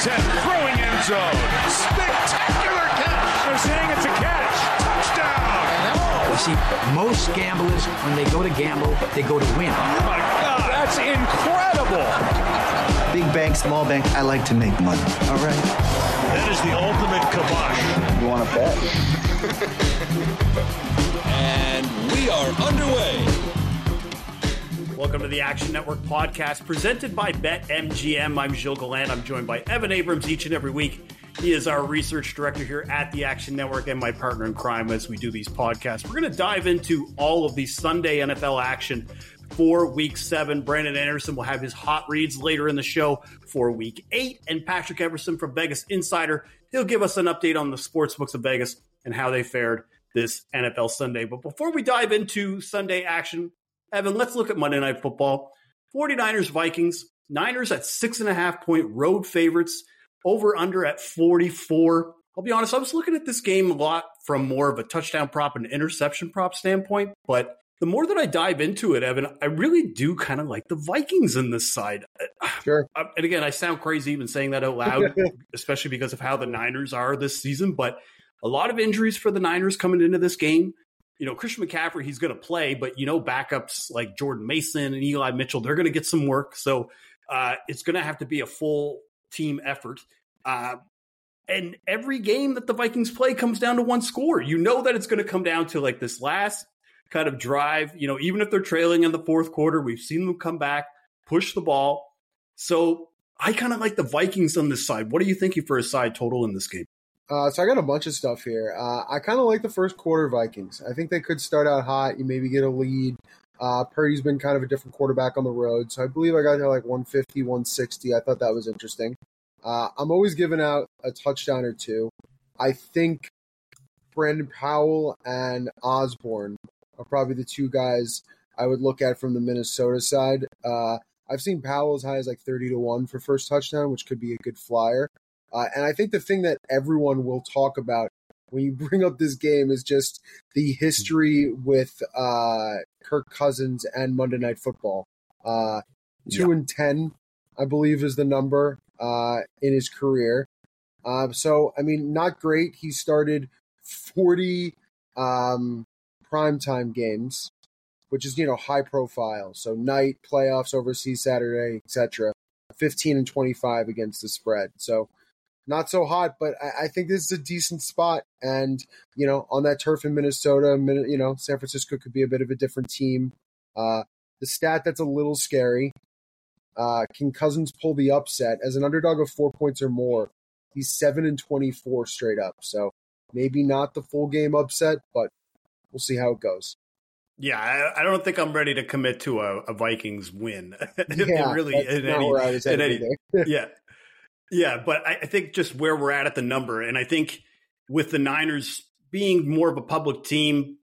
From 10, throwing end zone. Spectacular catch. They're saying it's a catch. Touchdown. You see, most gamblers, when they go to gamble, they go to win. Oh my God, that's incredible. Big bank, small bank, I like to make money. All right. That is the ultimate kibosh. You want to bet? And we are underway. Welcome to the Action Network podcast presented by BetMGM. I'm Gilles Gallant. I'm joined by Evan Abrams each and every week. He is our research director here at the Action Network and my partner in crime as we do these podcasts. We're going to dive into all of the Sunday NFL action for week seven. Brandon Anderson will have his hot reads later in the show for week eight. And Patrick Everson from Vegas Insider, he'll give us an update on the sports books of Vegas and how they fared this NFL Sunday. But before we dive into Sunday action, Evan, let's look at Monday Night Football. 49ers Vikings, Niners at six and a half point road favorites, over under at 44. I'll be honest, I was looking at this game a lot from more of a touchdown prop and interception prop standpoint, but the more that I dive into it, Evan, I really do kind of like the Vikings in this side. Sure. Uh, and again, I sound crazy even saying that out loud, especially because of how the Niners are this season, but a lot of injuries for the Niners coming into this game you know, Christian McCaffrey, he's going to play, but you know, backups like Jordan Mason and Eli Mitchell, they're going to get some work. So uh, it's going to have to be a full team effort. Uh, and every game that the Vikings play comes down to one score. You know that it's going to come down to like this last kind of drive. You know, even if they're trailing in the fourth quarter, we've seen them come back, push the ball. So I kind of like the Vikings on this side. What are you thinking for a side total in this game? Uh, so I got a bunch of stuff here. Uh, I kind of like the first quarter Vikings. I think they could start out hot. You maybe get a lead. Uh, Purdy's been kind of a different quarterback on the road, so I believe I got there like 150, 160. I thought that was interesting. Uh, I'm always giving out a touchdown or two. I think Brandon Powell and Osborn are probably the two guys I would look at from the Minnesota side. Uh, I've seen Powell as high as like 30 to 1 for first touchdown, which could be a good flyer. Uh, and I think the thing that everyone will talk about when you bring up this game is just the history with uh, Kirk Cousins and Monday Night Football. Uh, two yeah. and ten, I believe, is the number uh, in his career. Uh, so, I mean, not great. He started forty um, primetime games, which is you know high profile. So night playoffs, overseas Saturday, etc. Fifteen and twenty five against the spread. So not so hot, but I, I, think this is a decent spot. And you know, on that turf in Minnesota, you know, San Francisco could be a bit of a different team. Uh, the stat that's a little scary: uh, can Cousins pull the upset as an underdog of four points or more? He's seven and twenty-four straight up. So maybe not the full game upset, but we'll see how it goes. Yeah, I, I, don't think I'm ready to commit to a, a Vikings win. yeah, really, in any, in any, yeah, yeah, but I, I think just where we're at at the number, and I think with the Niners being more of a public team,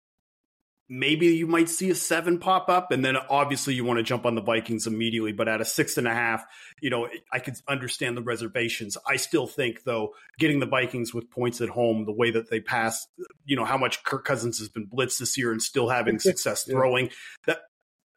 maybe you might see a seven pop up, and then obviously you want to jump on the Vikings immediately. But at a six and a half, you know, I could understand the reservations. I still think, though, getting the Vikings with points at home, the way that they pass, you know, how much Kirk Cousins has been blitzed this year and still having success throwing, that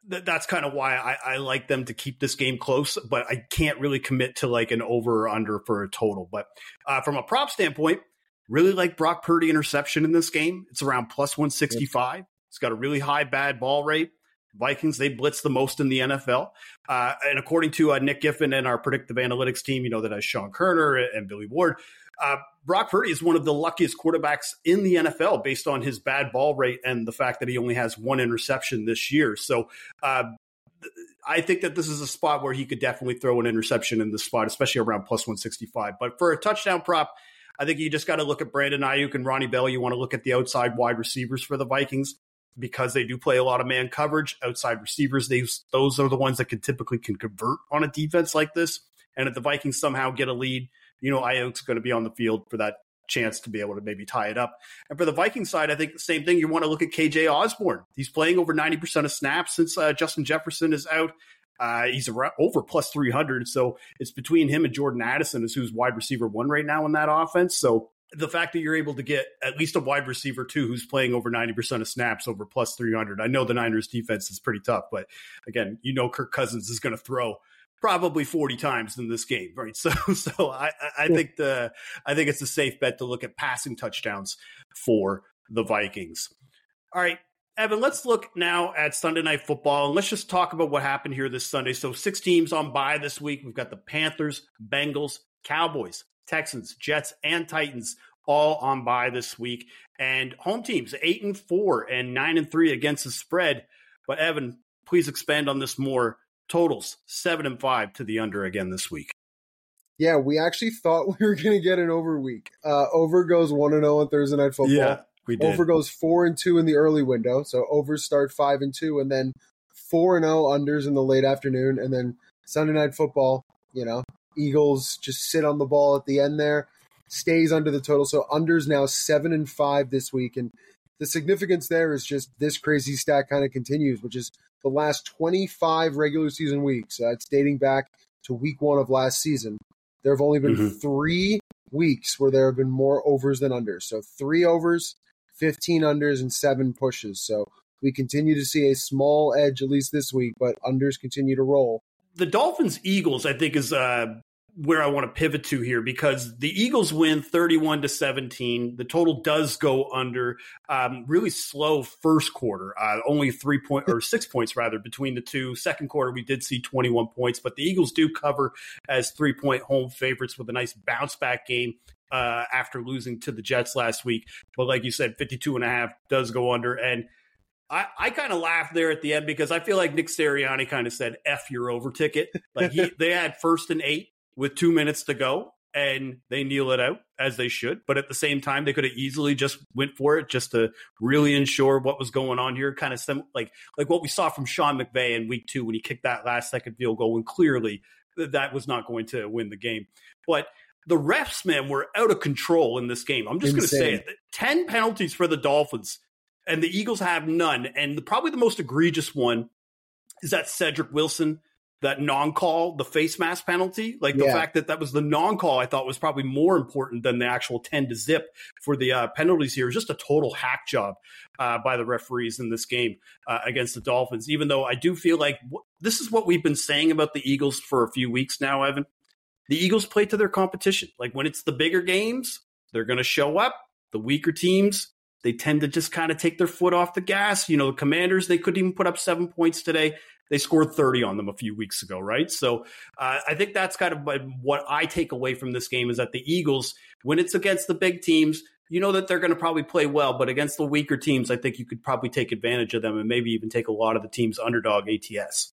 th- that's kind of why I, I like them to keep this game close, but I can't really commit to like an over or under for a total. But uh, from a prop standpoint, really like Brock Purdy interception in this game. It's around plus 165. It's got a really high bad ball rate. Vikings, they blitz the most in the NFL. Uh, and according to uh, Nick Giffen and our predictive analytics team, you know, that has Sean Koerner and Billy Ward, uh, Brock Purdy is one of the luckiest quarterbacks in the NFL based on his bad ball rate and the fact that he only has one interception this year. So, uh, I think that this is a spot where he could definitely throw an interception in this spot, especially around plus 165. But for a touchdown prop, I think you just got to look at Brandon Aiyuk and Ronnie Bell. You want to look at the outside wide receivers for the Vikings because they do play a lot of man coverage. Outside receivers, they, those are the ones that can typically can convert on a defense like this. And if the Vikings somehow get a lead, you know Aiyuk's going to be on the field for that chance to be able to maybe tie it up. And for the Viking side, I think the same thing. You want to look at KJ Osborn. He's playing over 90% of snaps since uh, Justin Jefferson is out. Uh, he's over plus 300. So it's between him and Jordan Addison is who's wide receiver one right now in that offense. So the fact that you're able to get at least a wide receiver two who's playing over 90% of snaps over plus 300. I know the Niners defense is pretty tough, but again, you know Kirk Cousins is going to throw probably 40 times in this game, right? So so I I think the I think it's a safe bet to look at passing touchdowns for the Vikings. All right, Evan, let's look now at Sunday Night Football and let's just talk about what happened here this Sunday. So, six teams on bye this week. We've got the Panthers, Bengals, Cowboys, Texans, Jets, and Titans all on bye this week. And home teams, eight and four and nine and three against the spread. But, Evan, please expand on this more. Totals seven and five to the under again this week. Yeah, we actually thought we were going to get an over week. Uh, over goes one and zero on Thursday night football. Yeah. We did. Over goes four and two in the early window, so overs start five and two, and then four and zero unders in the late afternoon, and then Sunday night football. You know, Eagles just sit on the ball at the end there, stays under the total. So unders now seven and five this week, and the significance there is just this crazy stat kind of continues, which is the last twenty five regular season weeks. Uh, it's dating back to week one of last season. There have only been Mhm. three weeks where there have been more overs than unders. So three overs 15 unders and seven pushes. So we continue to see a small edge, at least this week, but unders continue to roll. the Dolphins Eagles, I think, is uh, where I want to pivot to here because the Eagles win 31 to 17. The total does go under. Um, really slow first quarter, uh, only three point or six points rather between the two. Second quarter, we did see 21 points, but the Eagles do cover as three point home favorites with a nice bounce back game. Uh, after losing to the Jets last week. But like you said, 52 and a half does go under. And I, I kind of laughed there at the end because I feel like Nick Sirianni kind of said "f your over ticket." Like he, they had first and eight with two minutes to go, and they kneel it out as they should. But at the same time, they could have easily just went for it just to really ensure what was going on here. Kind of sim- like like what we saw from Sean McVay in Week Two when he kicked that last second field goal, and clearly that was not going to win the game. But the refs, man, were out of control in this game. I'm just going to say it. 10 penalties for the Dolphins, and the Eagles have none. And the, probably the most egregious one is that Cedrick Wilson, that non call, the face mask penalty. Like the Yeah. fact that that was the non call, I thought was probably more important than the actual 10 to zip for the uh, penalties here. Just a total hack job uh, by the referees in this game uh, against the Dolphins, even though I do feel like w- this is what we've been saying about the Eagles for a few weeks now, Evan the Eagles play to their competition. Like when it's the bigger games, they're going to show up. The weaker teams, they tend to just kind of take their foot off the gas. You know, the Commanders, they couldn't even put up seven points today. They scored 30 on them a few weeks ago, right? So uh, I think that's kind of what I take away from this game is that the Eagles, when it's against the big teams, you know that they're going to probably play well, but against the weaker teams, I think you could probably take advantage of them and maybe even take a lot of the team's underdog ATS.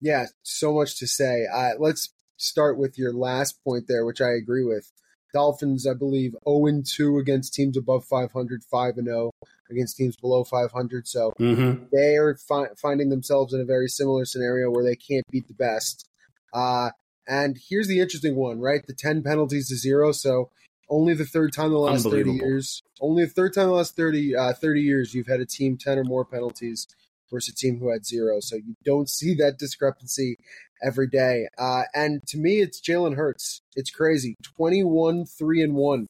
Yeah, so much to say. Uh, let's start with your last point there, which I agree with. Dolphins, I believe, 0 2 against teams above 500, 5 0 against teams below 500. So Mm-hmm. they are fi- finding themselves in a very similar scenario where they can't beat the best. Uh, and here's the interesting one, right? The 10 penalties to zero. So only the third time in the last 30 years, only the third time in the last 30, uh, 30 years, you've had a team 10 or more penalties versus a team who had zero. So you don't see that discrepancy every day. Uh, and to me, it's Jalen Hurts. It's crazy. 21, 3 and 1,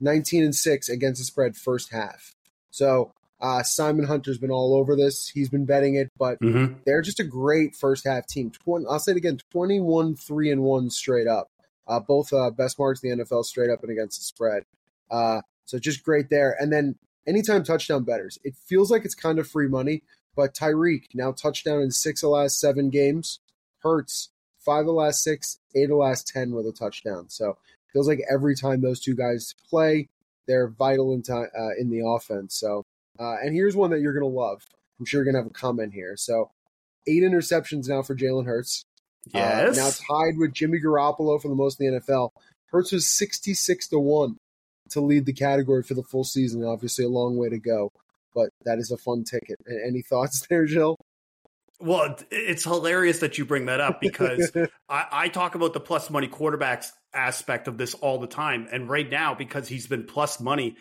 19 and 6 against the spread first half. So Uh, Simon Hunter's been all over this. He's been betting it, but Mm-hmm. they're just a great first half team. 20, I'll say it again 21 3 and 1 straight up. Uh, both uh, best marks in the NFL straight up and against the spread. Uh, so just great there. And then anytime touchdown betters, it feels like it's kind of free money, but Tyreek now touchdown in six of the last seven games. Hurts five of the last six, eight of the last 10 with a touchdown. So feels like every time those two guys play, they're vital in, time, uh, in the offense. So, uh, and here's one that you're going to love. I'm sure you're going to have a comment here. So, eight interceptions now for Jalen Hurts. Yes. Uh, now tied with Jimmy Garoppolo for the most in the NFL. Hurts was 66 to 1 to lead the category for the full season. Obviously, a long way to go, but that is a fun ticket. Any thoughts there, Jill? Well, it's hilarious that you bring that up because I, I talk about the plus money quarterbacks aspect of this all the time. And right now, because he's been plus money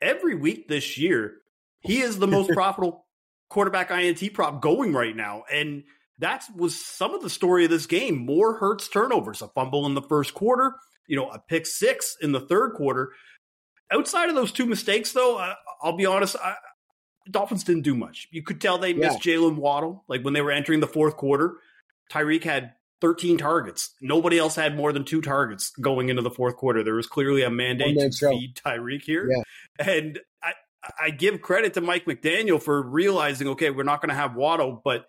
every week this year, he is the most profitable quarterback INT prop going right now. And that was some of the story of this game. More Hurts turnovers, a fumble in the first quarter, you know, a pick six in the third quarter. Outside of those two mistakes, though, I, I'll be honest, I, Dolphins didn't do much. You could tell they missed Jaylen Waddle. Like when they were entering the fourth quarter, Tyreek had 13 targets. Nobody else had more than two targets going into the fourth quarter. There was clearly a mandate to show. feed Tyreek here. Yeah. And I, I give credit to Mike McDaniel for realizing, okay, we're not going to have Waddle, but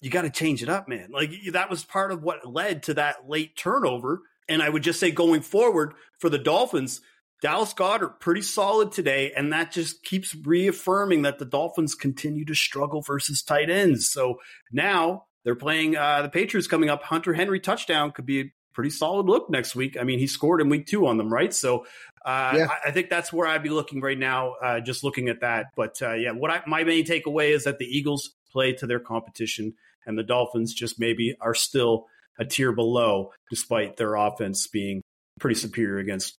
you got to change it up, man. Like that was part of what led to that late turnover. And I would just say going forward for the Dolphins, Dallas Goedert pretty solid today, and that just keeps reaffirming that the Dolphins continue to struggle versus tight ends. So now they're playing uh, the Patriots coming up. Hunter Henry touchdown could be a pretty solid look next week. I mean, he scored in week two on them, right? So uh, Yeah. I, I think that's where I'd be looking right now, uh, just looking at that. But uh, yeah, what I, my main takeaway is that the Eagles play to their competition, and the Dolphins just maybe are still a tier below, despite their offense being pretty superior against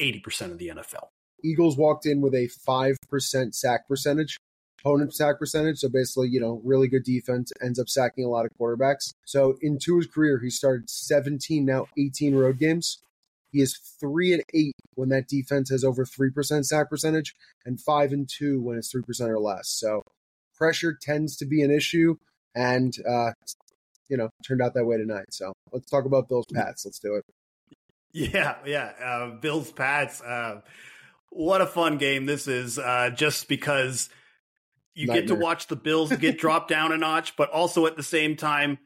80% of the NFL. Eagles walked in with a 5% sack percentage, opponent sack percentage. So basically, you know, really good defense ends up sacking a lot of quarterbacks. So in Tua's career, he started 17, now 18 road games. He is three and eight when that defense has over 3% sack percentage and five and two when it's 3% or less. So pressure tends to be an issue. And, uh, you know, turned out that way tonight. So let's talk about Bills Pats. Let's do it. Yeah, yeah. Uh, Bills Pats. Uh, what a fun game this is, uh, just because you get to watch the Bills get dropped down a notch, but also at the same time,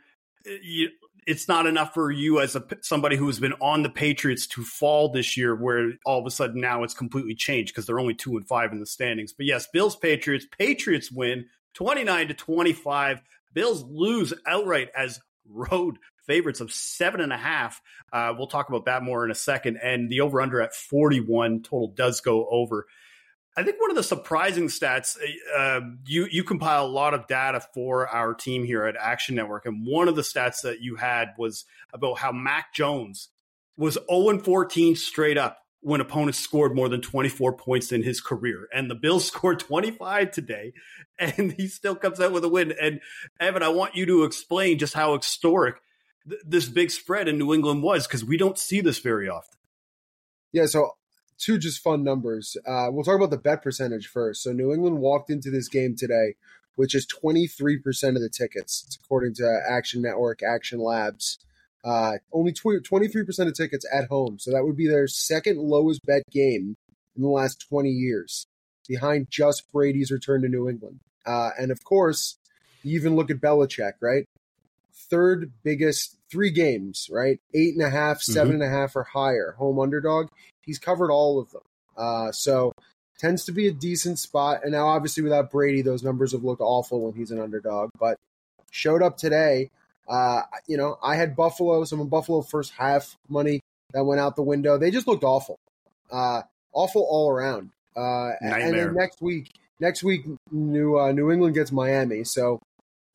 you, it's not enough for you as a somebody who has been on the Patriots to fall this year, where all of a sudden now it's completely changed because they're only two and five in the standings. But yes, Bills Patriots. Patriots win twenty nine to twenty five. Bills lose outright as road favorites of seven and a half. Uh, we'll talk about that more in a second. And the over under at 41 total does go over. I think one of the surprising stats, uh, you, you compile a lot of data for our team here at Action Network. And one of the stats that you had was about how Mac Jones was 0 14 straight up when opponents scored more than 24 points in his career. And the Bills scored 25 today, and he still comes out with a win. And Evan, I want you to explain just how historic th- this big spread in New England was, because we don't see this very often. Yeah, so two just fun numbers. Uh, we'll talk about the bet percentage first. So New England walked into this game today, which is 23% of the tickets, according to Action Network, Action Labs. Uh, only tw- 23% of tickets at home. So that would be their second lowest bet game in the last 20 years, behind just Brady's return to New England. Uh, and of course, you even look at Belichick, right? Third biggest three games, right? Eight and a half, seven and a half or higher, home underdog. He's covered all of them. Uh, so tends to be a decent spot. And now, obviously, without Brady, those numbers have looked awful when he's an underdog. But showed up today. Uh, you know, I had Buffalo, some Buffalo first half money that went out the window. They just looked awful, uh, awful all around. Uh, and then next week, next week, New uh, New England gets Miami, so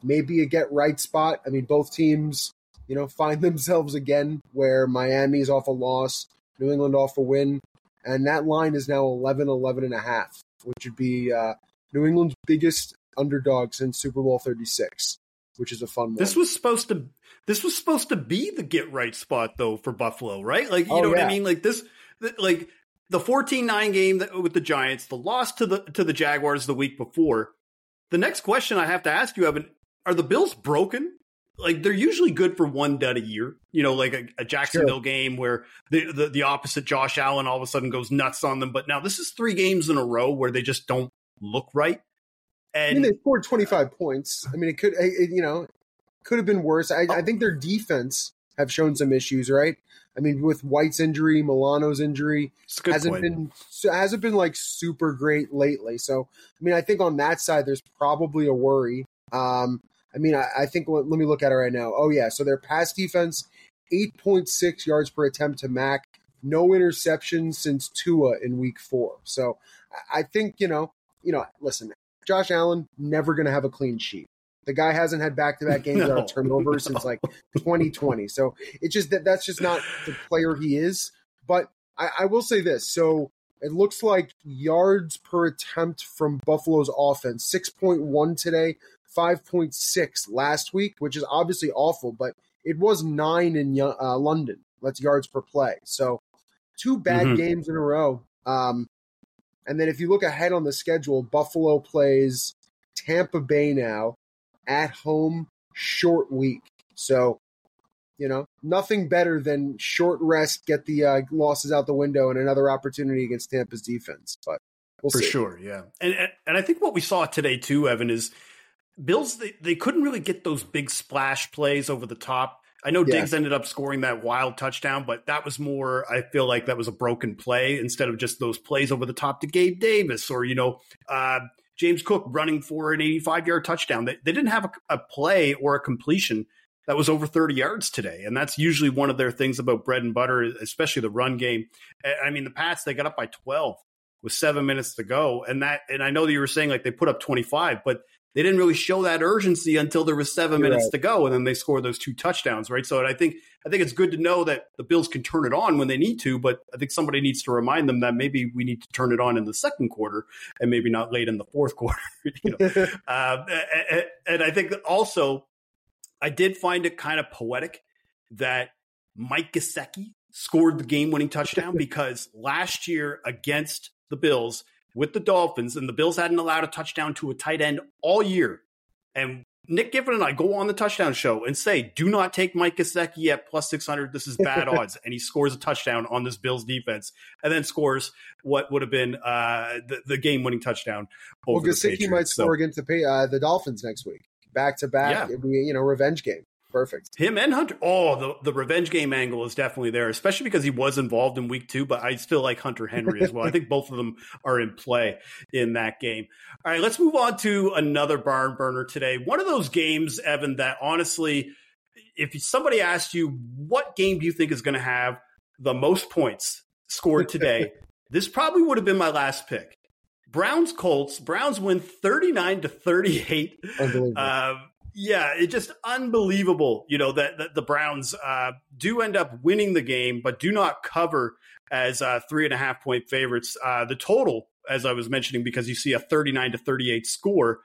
maybe a get right spot. I mean, both teams, you know, find themselves again where Miami's off a loss, New England off a win, and that line is now 11, 11 and a half, which would be uh, New England's biggest underdog since Super Bowl 36, which is a fun one. This was supposed to this was supposed to be the get right spot though for Buffalo, right? Like you Oh, know what. I mean? Like this like the 14-9 game with the Giants, the loss to the to the Jaguars the week before. The next question I have to ask you, Evan, are the Bills broken? Like they're usually good for one dud a year, you know, like a, a Jacksonville sure. game where the, the the opposite Josh Allen all of a sudden goes nuts on them. But now this is three games in a row where they just don't look right. And I mean, they scored 25 points. I mean, it could, it, you know, could have been worse. I, I, think their defense have shown some issues, right? I mean, with White's injury, Milano's injury hasn't point. been hasn't been like super great lately. So, I mean, I think on that side, there's probably a worry. Um, I mean, I, I think let, let me look at it right now. Oh yeah, so their pass defense, 8.6 yards per attempt to Mac, no interceptions since Tua in Week Four. So, I think you know, you know, listen, Josh Allen never going to have a clean sheet. The guy hasn't had back to back games no, without turnovers no. since like 2020. So it's just that that's just not the player he is. But I, I will say this. So it looks like yards per attempt from Buffalo's offense 6.1 today, 5.6 last week, which is obviously awful, but it was nine in uh, London. That's yards per play. So two bad mm-hmm. games in a row. Um, and then if you look ahead on the schedule, Buffalo plays Tampa Bay now at home, short week. So, you know, nothing better than short rest, get the uh, losses out the window, and another opportunity against Tampa's defense. But we'll for see. sure, yeah. And and I think what we saw today too, Evan, is Bills they, they couldn't really get those big splash plays over the top. I know yeah. Diggs ended up scoring that wild touchdown, but that was more, I feel like that was a broken play instead of just those plays over the top to Gabe Davis or, you know, uh, James Cook running for an 85 yard touchdown. They, they didn't have a, a, play or a completion that was over 30 yards today. And that's usually one of their things about bread and butter, especially the run game. I mean, the Pats, they got up by 12 with seven minutes to go. And that, and I know that you were saying like they put up 25, but they didn't really show that urgency until there was 7 You're minutes right. to go, and then they scored those two touchdowns, right? So I think I think it's good to know that the Bills can turn it on when they need to, but I think somebody needs to remind them that maybe we need to turn it on in the second quarter and maybe not late in the fourth quarter. you know? uh, and, and I think also I did find it kind of poetic that Mike Gesicki scored the game-winning touchdown because last year against the Bills with the Dolphins, and the Bills hadn't allowed a touchdown to a tight end all year. And Nick Giffen and I go on the touchdown show and say, do not take Mike Gesicki at plus 600. This is bad odds. And he scores a touchdown on this Bills defense and then scores what would have been uh, the, the game winning touchdown. well, Gesicki might score so, against the, uh, the Dolphins next week. Back to back. It'd be, you know, revenge game perfect. Him and Hunter. Oh, the, the revenge game angle is definitely there, especially because he was involved in week two, but I still like Hunter Henry as well. I think both of them are in play in that game. All right, let's move on to another barn burner today. One of those games, Evan, that honestly, if somebody asked you what game do you think is going to have the most points scored today, this probably would have been my last pick. Browns Colts. Browns win 39 to 38. Uh, yeah, it's just unbelievable, you know, that, that the Browns uh, do end up winning the game, but do not cover as uh, three and a half point favorites. Uh, the total, as I was mentioning, because you see a 39 to 38 score,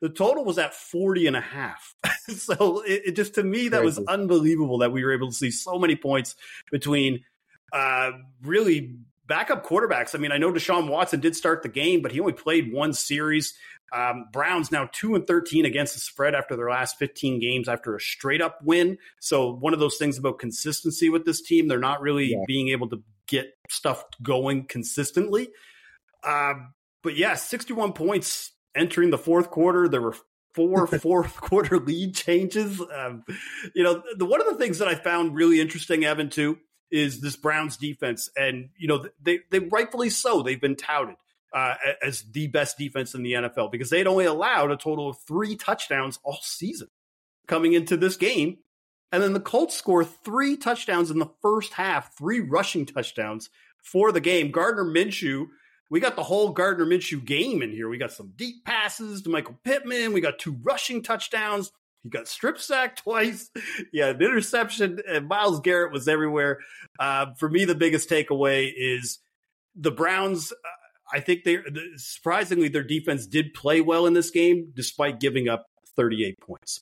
the total was at 40 and a half. so it, it, just, to me, that was unbelievable that we were able to see so many points between uh, really backup quarterbacks. I mean, I know Deshaun Watson did start the game, but he only played one series. Um, Browns now two and thirteen against the spread after their last fifteen games after a straight up win. So one of those things about consistency with this team, they're not really yeah. being able to get stuff going consistently. Um, but yeah, sixty one points entering the fourth quarter. There were four fourth quarter lead changes. Um, you know, the, one of the things that I found really interesting, Evan, too, is this Browns defense, and you know they they rightfully so they've been touted uh, as the best defense in the NFL because they'd only allowed a total of three touchdowns all season coming into this game. And then the Colts score three touchdowns in the first half, three rushing touchdowns for the game. Gardner Minshew, we got the whole Gardner Minshew game in here. We got some deep passes to Michael Pittman. We got two rushing touchdowns. He got strip sacked twice. Yeah, an interception. And Myles Garrett was everywhere. Uh, for me, the biggest takeaway is the Browns. I think they surprisingly their defense did play well in this game despite giving up 38 points.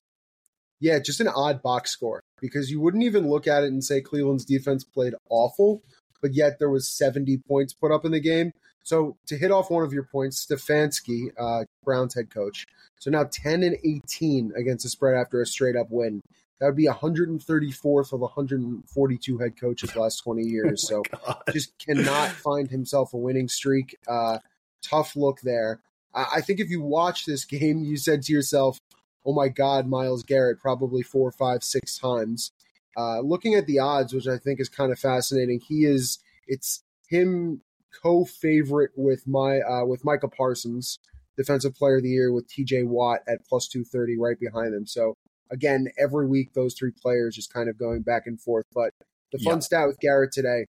Yeah, just an odd box score because you wouldn't even look at it and say Cleveland's defense played awful, but yet there was 70 points put up in the game. So to hit off one of your points, Stefanski, uh, Browns head coach, so now 10 and 18 against the spread after a straight up win. That would be 134th of 142 head coaches last 20 years. Oh so God. just cannot find himself a winning streak. Uh, tough look there. I, I think if you watch this game, you said to yourself, "Oh my God, Myles Garrett!" Probably four, five, six times. Uh, looking at the odds, which I think is kind of fascinating, he is it's him co-favorite with my uh, with Micah Parsons, Defensive Player of the Year, with T.J. Watt at plus two thirty right behind him. So again, every week those three players just kind of going back and forth. But the fun Yeah. stat with Garrett today: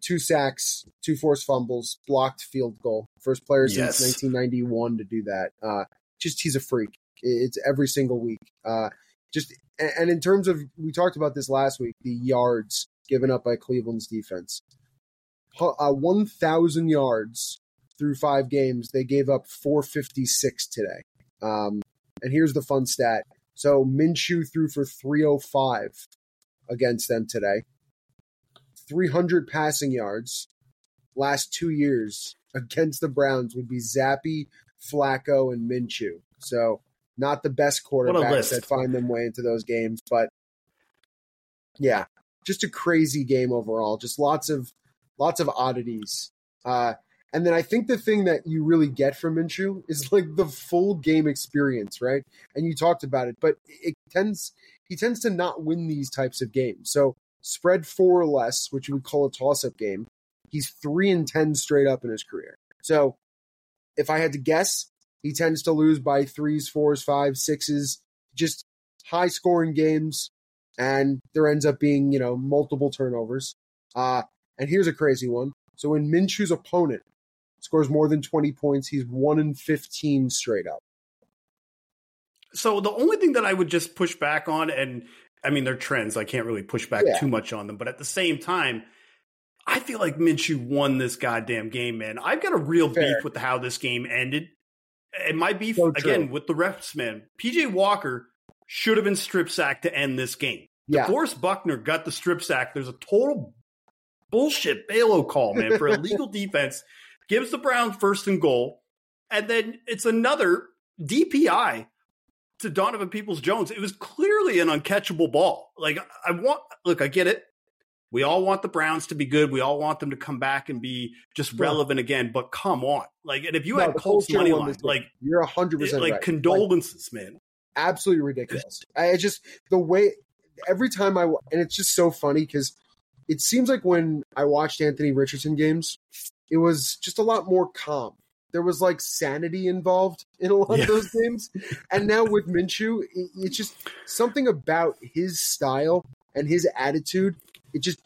two sacks, two forced fumbles, blocked field goal. First player Yes. since 1991 to do that. Uh, just he's a freak. It's every single week. Uh, just and in terms of we talked about this last week, the yards given up by Cleveland's defense. Uh, 1,000 yards through five games. They gave up 456 today. Um, and here's the fun stat. So Minshew threw for 305 against them today. 300 passing yards last two years against the Browns would be Zappe, Flacco, and Minshew. So not the best quarterbacks that find them way into those games, but yeah, just a crazy game overall. Just lots of lots of oddities. Uh, and then I think the thing that you really get from Minshew is like the full game experience, right? And you talked about it, but it tends he tends to not win these types of games. So spread four or less, which we call a toss up game, he's three and ten straight up in his career. So if I had to guess, he tends to lose by threes, fours, fives, sixes, just high scoring games, and there ends up being, you know, multiple turnovers. Uh, and here's a crazy one. So when Minshew's opponent scores more than 20 points, he's 1 in 15 straight up. So the only thing that I would just push back on, and I mean they're trends, I can't really push back Yeah. too much on them, but at the same time, I feel like Minshew won this goddamn game, man. I've got a real Fair. beef with how this game ended. And my beef So again with the refs, man. PJ Walker should have been strip sacked to end this game. Yeah. DeForest Buckner got the strip sack. There's a total bullshit Balo call, man, for illegal defense. Gives the Browns first and goal. And then it's another DPI to Donovan Peoples Jones. It was clearly an uncatchable ball. Like, I want, look, I get it. We all want the Browns to be good. We all want them to come back and be just Yeah. relevant again. But come on. Like, and if you No, had Colts money line, this like, You're 100% like right. Like, condolences, man. absolutely ridiculous. I just the way every time I and it's just so funny because it seems like when I watched Anthony Richardson games, it was just a lot more calm. There was like sanity involved in a lot Yeah. of those games, and now with Minshew, it, it's just something about his style and his attitude. It just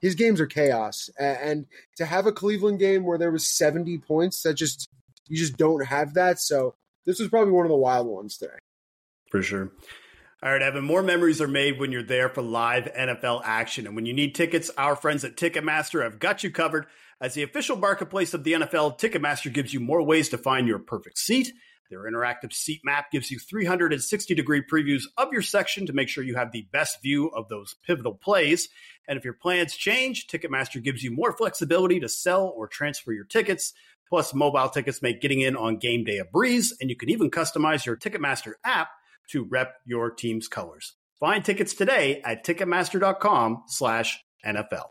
his games are chaos, and to have a Cleveland game where there was seventy points, that just you just don't have that. So this was probably one of the wild ones today. For sure. All right, Evan, more memories are made when you're there for live NFL action. And when you need tickets, our friends at Ticketmaster have got you covered. As the official marketplace of the NFL, Ticketmaster gives you more ways to find your perfect seat. Their interactive seat map gives you 360 degree previews of your section to make sure you have the best view of those pivotal plays. And if your plans change, Ticketmaster gives you more flexibility to sell or transfer your tickets. Plus, mobile tickets make getting in on game day a breeze, and you can even customize your Ticketmaster app to rep your team's colors. Find tickets today at ticketmaster.com slash NFL.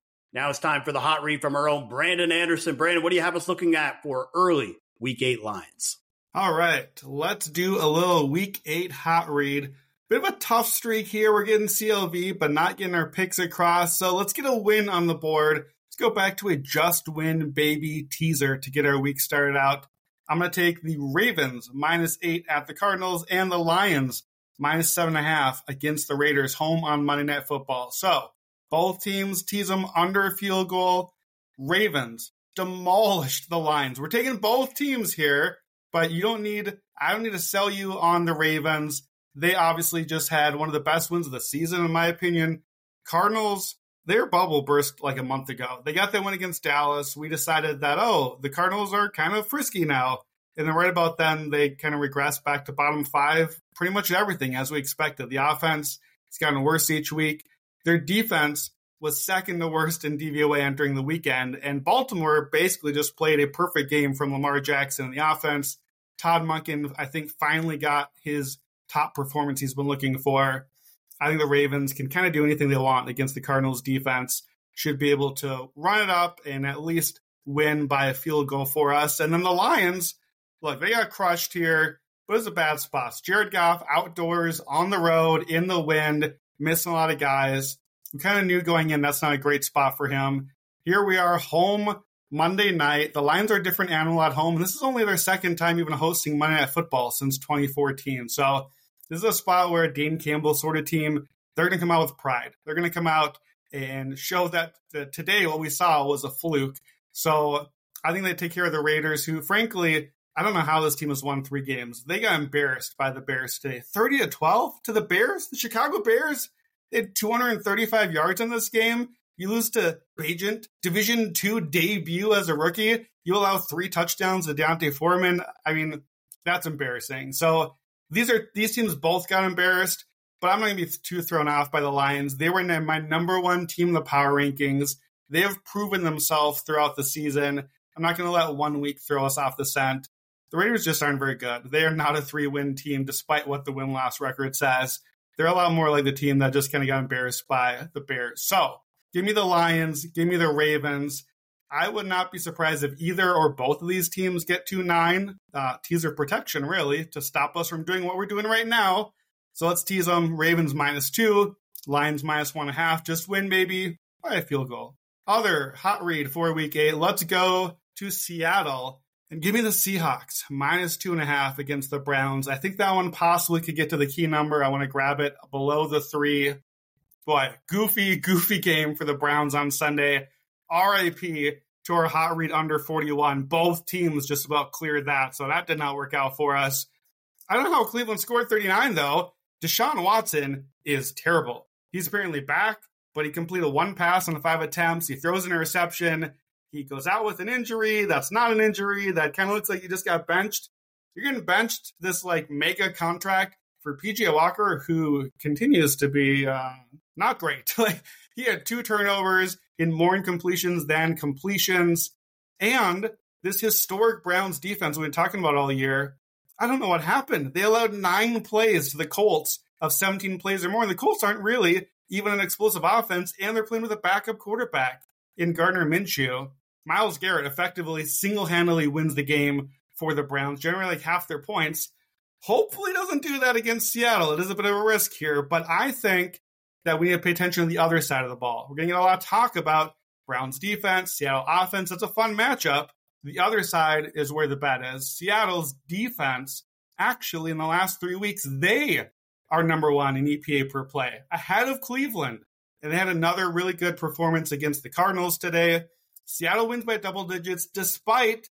Now it's time for the hot read from our own Brandon Anderson. Brandon, what do you have us looking at for early week eight lines? All right, let's do a little week eight hot read. Bit of a tough streak here. We're getting CLV, but not getting our picks across. So let's get a win on the board. Let's go back to a just win baby teaser to get our week started out. I'm going to take the Ravens minus eight at the Cardinals and the Lions minus seven and a half against the Raiders home on Monday Night Football. So both teams tease them under a field goal. Ravens demolished the Lions. We're taking both teams here, but you don't need, I don't need to sell you on the Ravens. They obviously just had one of the best wins of the season, in my opinion. Cardinals, their bubble burst like a month ago. They got that win against Dallas. We decided that, oh, the Cardinals are kind of frisky now. And then right about then, they kind of regressed back to bottom five, pretty much everything as we expected. The offense, it's gotten worse each week. Their defense was second to worst in DVOA entering the weekend, and Baltimore basically just played a perfect game from Lamar Jackson in the offense. Todd Monken, I think, finally got his top performance he's been looking for. I think the Ravens can kind of do anything they want against the Cardinals defense. Should be able to run it up and at least win by a field goal for us. And then the Lions, look, they got crushed here, but it's a bad spot. Jared Goff outdoors on the road in the wind missing a lot of guys. We kind of knew going in that's not a great spot for him. Here we are, home Monday night. The Lions are a different animal at home. This is only their second time even hosting Monday Night Football since 2014. So this is a spot where Dan Campbell sort of team, they're going to come out with pride. They're going to come out and show that, that today what we saw was a fluke. So I think they take care of the Raiders, who frankly I don't know how this team has won three games. They got embarrassed by the Bears today. 30 to 12 to the Bears. The Chicago Bears had 235 yards in this game. You lose to Bagent, Division two debut as a rookie. You allow three touchdowns to D'Onta Foreman. I mean, that's embarrassing. So these are these teams both got embarrassed, but I'm not gonna be too thrown off by the Lions. They were my number one team in the power rankings. They have proven themselves throughout the season. I'm not gonna let one week throw us off the scent the Raiders just aren't very good. They are not a three win team, despite what the win loss record says. They're a lot more like the team that just kind of got embarrassed by the Bears. So give me the Lions, give me the Ravens. I would not be surprised if either or both of these teams get to nine. Uh, teaser protection, really, to stop us from doing what we're doing right now. So let's tease them. Ravens minus two, Lions minus one and a half. Just win, baby, by a field goal. Other hot read for week eight. Let's go to Seattle and give me the Seahawks minus two and a half against the Browns. I think that one possibly could get to the key number. I want to grab it below the three. Boy, goofy, goofy game for the Browns on Sunday. RIP to our hot read under 41. Both teams just about cleared that, so that did not work out for us. I don't know how Cleveland scored 39, though. Deshaun Watson is terrible. He's apparently back, but he completed one pass on five attempts. He throws an interception. He goes out with an injury that's not an injury that kind of looks like you just got benched. You're getting benched this like mega contract for PJ Walker, who continues to be uh, not great. like he had two turnovers in more incompletions than completions, and this historic Browns defense we've been talking about all year. I don't know what happened. They allowed nine plays to the Colts of 17 plays or more, and the Colts aren't really even an explosive offense, and they're playing with a backup quarterback in Gardner Minshew. Myles Garrett effectively single handedly wins the game for the Browns, generally like half their points. Hopefully, doesn't do that against Seattle. It is a bit of a risk here, but I think that we need to pay attention to the other side of the ball. We're going to get a lot of talk about Browns defense, Seattle offense. It's a fun matchup. The other side is where the bet is. Seattle's defense, actually, in the last three weeks, they are number one in EPA per play, ahead of Cleveland. And they had another really good performance against the Cardinals today. Seattle wins by double digits despite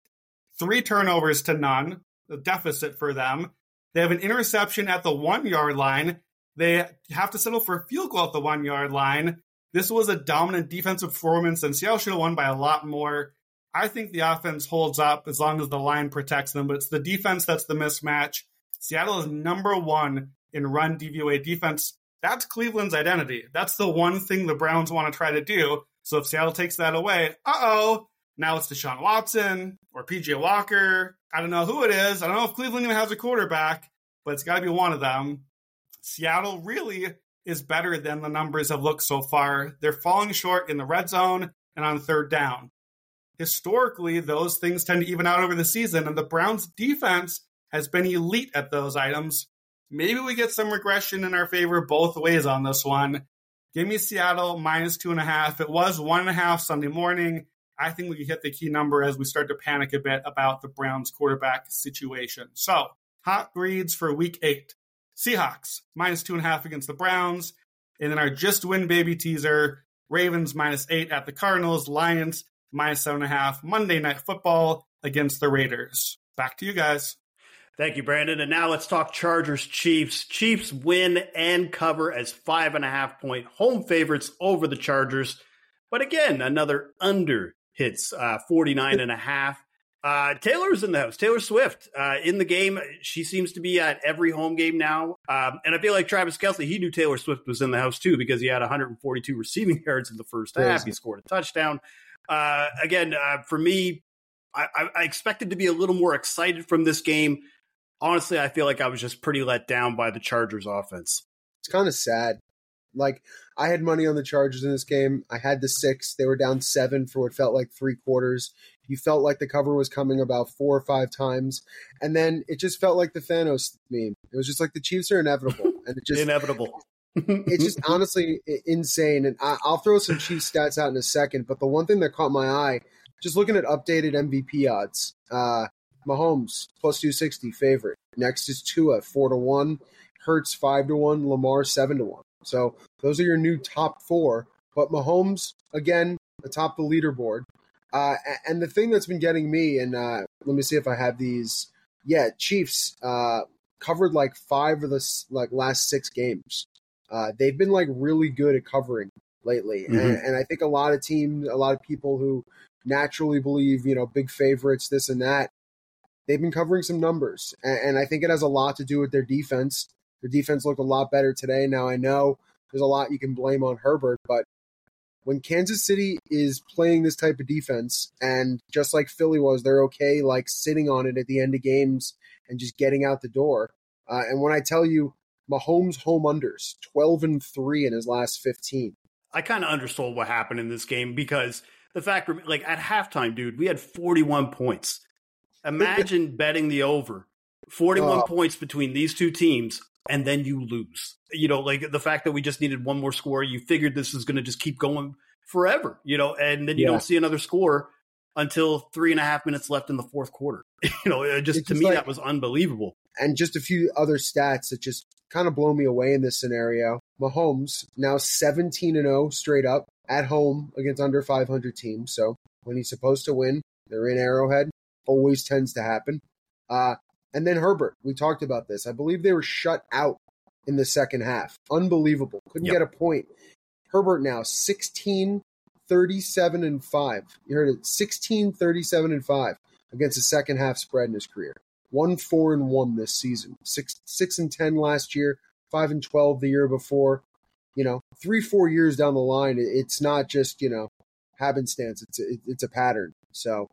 three turnovers to none, the deficit for them. They have an interception at the one yard line. They have to settle for a field goal at the one yard line. This was a dominant defensive performance, and Seattle should have won by a lot more. I think the offense holds up as long as the line protects them, but it's the defense that's the mismatch. Seattle is number one in run DVOA defense. That's Cleveland's identity. That's the one thing the Browns want to try to do. So if Seattle takes that away, uh oh, now it's Deshaun Watson or PJ Walker. I don't know who it is. I don't know if Cleveland even has a quarterback, but it's got to be one of them. Seattle really is better than the numbers have looked so far. They're falling short in the red zone and on third down. Historically, those things tend to even out over the season, and the Browns' defense has been elite at those items. Maybe we get some regression in our favor both ways on this one. Give me Seattle minus two and a half. It was one and a half Sunday morning. I think we can hit the key number as we start to panic a bit about the Browns quarterback situation. So, hot reads for week eight. Seahawks minus two and a half against the Browns. And then our just win baby teaser Ravens minus eight at the Cardinals, Lions minus seven and a half, Monday night football against the Raiders. Back to you guys. Thank you, Brandon. And now let's talk Chargers Chiefs. Chiefs win and cover as five and a half point home favorites over the Chargers. But again, another under hits uh, 49 and a half. Uh, Taylor's in the house. Taylor Swift uh, in the game. She seems to be at every home game now. Um, and I feel like Travis Kelce, he knew Taylor Swift was in the house too because he had 142 receiving yards in the first half. He scored a touchdown. Uh, again, uh, for me, I, I, expected to be a little more excited from this game. Honestly, I feel like I was just pretty let down by the Chargers offense. It's kind of sad. Like I had money on the Chargers in this game. I had the six. They were down seven for what felt like three quarters. You felt like the cover was coming about four or five times, and then it just felt like the Thanos meme. It was just like the Chiefs are inevitable, and it just inevitable. it's just honestly insane. And I, will throw some Chiefs stats out in a second. But the one thing that caught my eye, just looking at updated MVP odds, uh, Mahomes plus two sixty favorite. Next is Tua four to one, Hurts five to one, Lamar seven to one. So those are your new top four. But Mahomes, again, atop the leaderboard. Uh, and the thing that's been getting me, and uh, let me see if I have these. Yeah, Chiefs uh, covered like five of the like last six games. Uh, they've been like really good at covering lately, mm-hmm. and, and I think a lot of teams, a lot of people who naturally believe you know big favorites, this and that, they've been covering some numbers, and, and I think it has a lot to do with their defense. Their defense looked a lot better today. Now I know there's a lot you can blame on Herbert, but when Kansas City is playing this type of defense, and just like Philly was, they're okay like sitting on it at the end of games and just getting out the door. Uh, and when I tell you Mahomes home unders, 12 and 3 in his last 15. I kind of undersold what happened in this game because the fact, like at halftime, dude, we had 41 points. Imagine betting the over 41 oh. points between these two teams and then you lose. You know, like the fact that we just needed one more score, you figured this is going to just keep going forever, you know, and then you yeah. don't see another score until three and a half minutes left in the fourth quarter. you know, just to me, like, that was unbelievable. And just a few other stats that just kind of blow me away in this scenario. Mahomes now 17 and 0 straight up at home against under 500 teams. So when he's supposed to win, they're in Arrowhead. Always tends to happen. Uh, and then Herbert, we talked about this. I believe they were shut out in the second half. Unbelievable. Couldn't yep. get a point. Herbert now 16, 37, and 5. You heard it 16, 37, and 5 against a second half spread in his career. 1 4 and 1 this season. 6 6 and 10 last year, 5 and 12 the year before. You know, 3 4 years down the line, it's not just, you know, happenstance. It's a, it's a pattern. So,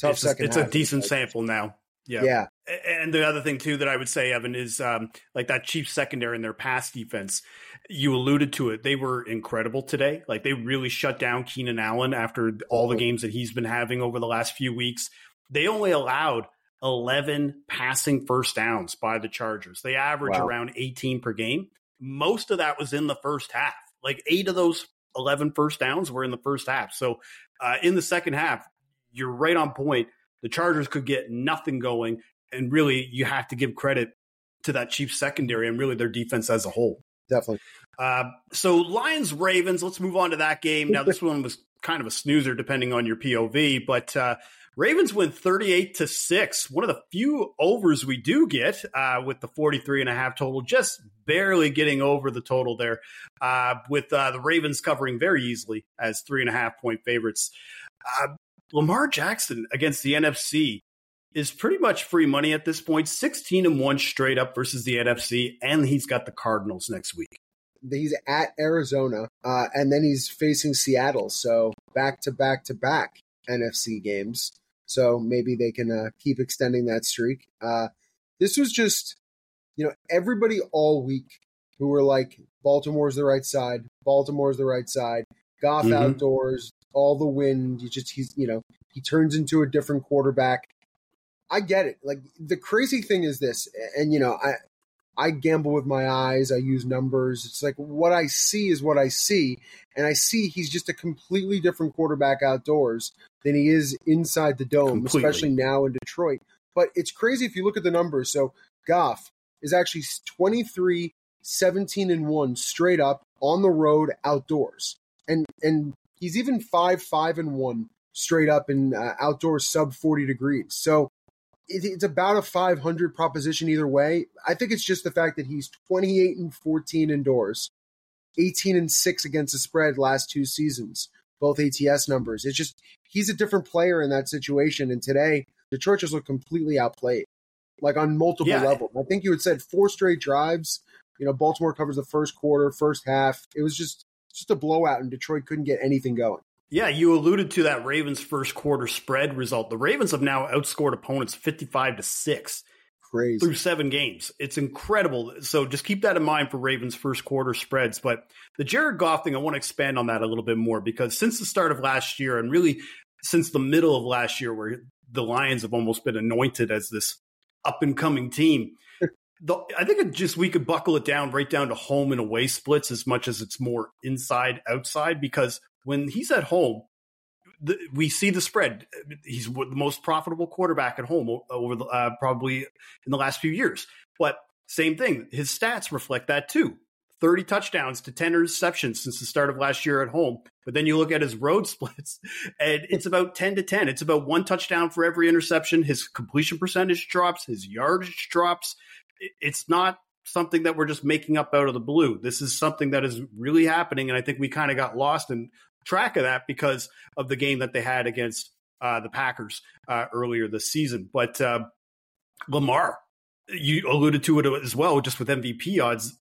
tough it's second a, It's a decent sample now. Yeah. Yeah. And the other thing too that I would say, Evan, is um, like that Chiefs secondary and their pass defense. You alluded to it; they were incredible today. Like they really shut down Keenan Allen after all the games that he's been having over the last few weeks. They only allowed 11 passing first downs by the Chargers. They average wow. around 18 per game. Most of that was in the first half. Like eight of those 11 first downs were in the first half. So uh, in the second half, you're right on point the Chargers could get nothing going. And really, you have to give credit to that Chiefs secondary and really their defense as a whole. Definitely. Uh, so Lions Ravens. Let's move on to that game. Now this one was kind of a snoozer depending on your POV. But uh, Ravens win 38 to 6. One of the few overs we do get uh, with the 43 and a half total, just barely getting over the total there, uh, with uh, the Ravens covering very easily as three and a half point favorites. Lamar Jackson against the NFC is pretty much free money at this point 16 and 1 straight up versus the NFC, and he's got the Cardinals next week. He's at Arizona, uh, and then he's facing Seattle. So back to back to back NFC games. So maybe they can uh, keep extending that streak. Uh, this was just, you know, everybody all week who were like, Baltimore's the right side, Baltimore's the right side, Goff mm-hmm. outdoors, all the wind. You just, he's, you know, he turns into a different quarterback. I get it. Like the crazy thing is this, and you know, I I gamble with my eyes. I use numbers. It's like what I see is what I see, and I see he's just a completely different quarterback outdoors than he is inside the dome, completely. especially now in Detroit. But it's crazy if you look at the numbers. So Goff is actually 23, 17 and 1 straight up on the road outdoors. And and he's even 5 5 and 1 straight up in uh, outdoors sub 40 degrees. So it's about a 500 proposition either way. I think it's just the fact that he's 28 and 14 indoors, 18 and 6 against the spread last two seasons, both ATS numbers. It's just he's a different player in that situation. And today, Detroit just looked completely outplayed, like on multiple yeah. levels. I think you had said four straight drives. You know, Baltimore covers the first quarter, first half. It was just just a blowout, and Detroit couldn't get anything going. Yeah, you alluded to that Ravens first quarter spread result. The Ravens have now outscored opponents 55 to 6 Crazy. through 7 games. It's incredible. So just keep that in mind for Ravens first quarter spreads, but the Jared Goff thing I want to expand on that a little bit more because since the start of last year and really since the middle of last year where the Lions have almost been anointed as this up and coming team, the, I think it just we could buckle it down right down to home and away splits as much as it's more inside outside because when he's at home, the, we see the spread. He's the most profitable quarterback at home over the, uh, probably in the last few years. But same thing, his stats reflect that too. 30 touchdowns to 10 interceptions since the start of last year at home. But then you look at his road splits and it's about 10 to 10. It's about one touchdown for every interception. His completion percentage drops, his yardage drops. It's not something that we're just making up out of the blue. This is something that is really happening. And I think we kind of got lost in track of that because of the game that they had against uh, the Packers uh, earlier this season. But uh, Lamar, you alluded to it as well, just with MVP odds.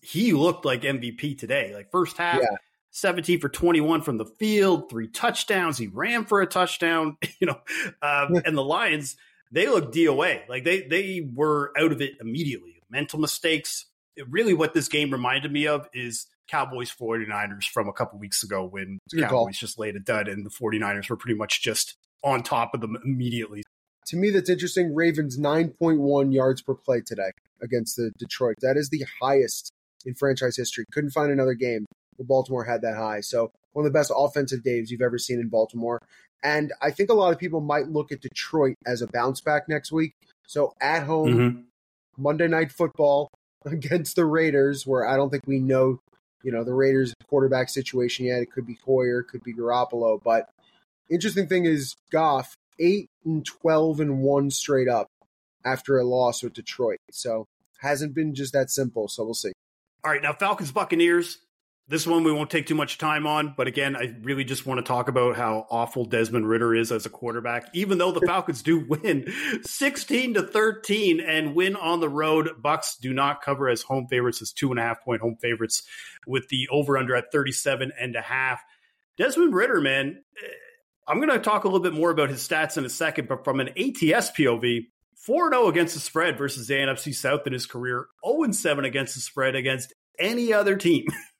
He looked like MVP today. Like first half, yeah. 17 for 21 from the field, three touchdowns. He ran for a touchdown, you know, um, and the Lions, they look DOA. Like they, they were out of it immediately. Mental mistakes. It, really, what this game reminded me of is Cowboys 49ers from a couple weeks ago when the Cowboys call. just laid a dud and the 49ers were pretty much just on top of them immediately. To me, that's interesting. Ravens 9.1 yards per play today against the Detroit. That is the highest in franchise history. Couldn't find another game where Baltimore had that high. So, one of the best offensive days you've ever seen in Baltimore. And I think a lot of people might look at Detroit as a bounce back next week. So, at home, mm-hmm. Monday Night Football against the Raiders, where I don't think we know you know the Raiders quarterback situation yet. It could be Hoyer, could be Garoppolo, but interesting thing is Goff eight and twelve and one straight up after a loss with Detroit. So hasn't been just that simple. So we'll see. All right, now Falcons Buccaneers. This one we won't take too much time on, but again, I really just want to talk about how awful Desmond Ridder is as a quarterback. Even though the Falcons do win 16 to 13 and win on the road, Bucks do not cover as home favorites as two and a half point home favorites with the over under at 37 and a half. Desmond Ridder, man, eh, I'm going to talk a little bit more about his stats in a second, but from an ATS POV, 4 0 against the spread versus the NFC South in his career, 0 7 against the spread against any other team.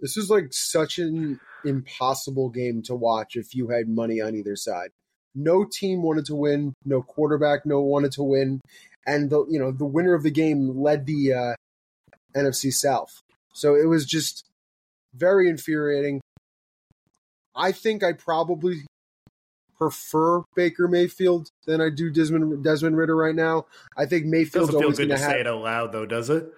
This is like such an impossible game to watch if you had money on either side. No team wanted to win, no quarterback no wanted to win, and the you know the winner of the game led the uh, NFC South. So it was just very infuriating. I think I probably prefer Baker Mayfield than I do Desmond Desmond Ridder right now. I think Mayfield doesn't feel good to have, say it out loud though, does it?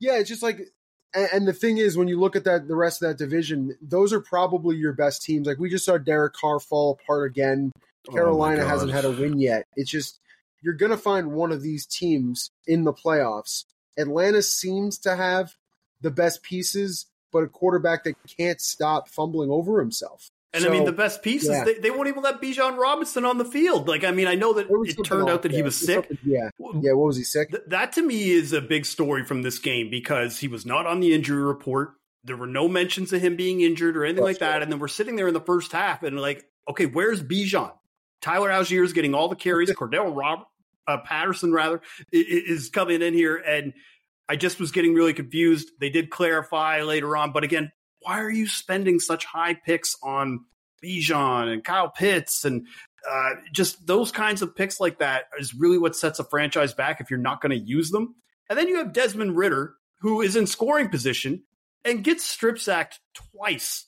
Yeah, it's just like And, and the thing is, when you look at that, the rest of that division, those are probably your best teams. Like we just saw Derek Carr fall apart again. Oh Carolina Oh hasn't had a win yet. It's just you're going to find one of these teams in the playoffs. Atlanta seems to have the best pieces, but a quarterback that can't stop fumbling over himself. And I mean, the best piece yeah. is they, they won't even let Bijan Robinson on the field. Like, I mean, I know that there it turned out that he was sick. Yeah, yeah. What was he sick? Th- that to me is a big story from this game because he was not on the injury report. There were no mentions of him being injured or anything like That's that. right. And then we're sitting there in the first half and like, okay, where's Bijan? Tyler Allgeier is getting all the carries. Cordell Rob, uh, Patterson rather is coming in here, and I just was getting really confused. They did clarify later on, but again, why are you spending such high picks on Bijan and Kyle Pitts and uh, just those kinds of picks like that is really what sets a franchise back if you're not going to use them. And then you have Desmond Ridder, who is in scoring position and gets strip sacked twice.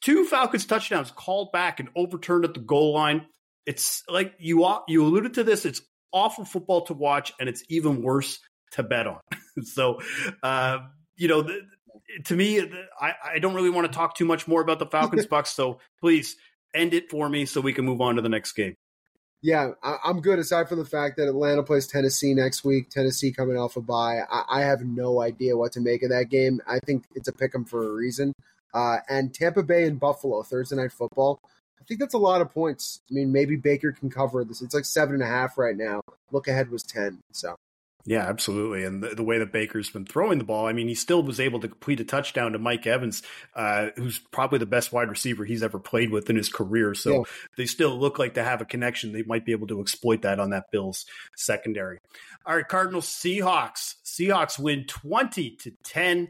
two Falcons touchdowns called back and overturned at the goal line. It's like you you alluded to this. It's awful football to watch, and it's even worse to bet on. so, uh, you know, the, to me, I, I don't really want to talk too much more about the Falcons Bucks. So please end it for me so we can move on to the next game. yeah. I, I'm good. Aside from the fact that Atlanta plays Tennessee next week, Tennessee coming off a bye, I, I have no idea what to make of that game. I think it's a pick 'em for a reason. Uh, and Tampa Bay and Buffalo Thursday night football. I think that's a lot of points. I mean, maybe Baker can cover this. It's like seven and a half right now. Look ahead was ten. So Yeah, absolutely. And the, the way that Baker's been throwing the ball, I mean, he still was able to complete a touchdown to Mike Evans, uh, who's probably the best wide receiver he's ever played with in his career. So Yeah. they still look like they have a connection. They might be able to exploit that on that Bills secondary. All right, Cardinals Seahawks. Seahawks win 20 to 10.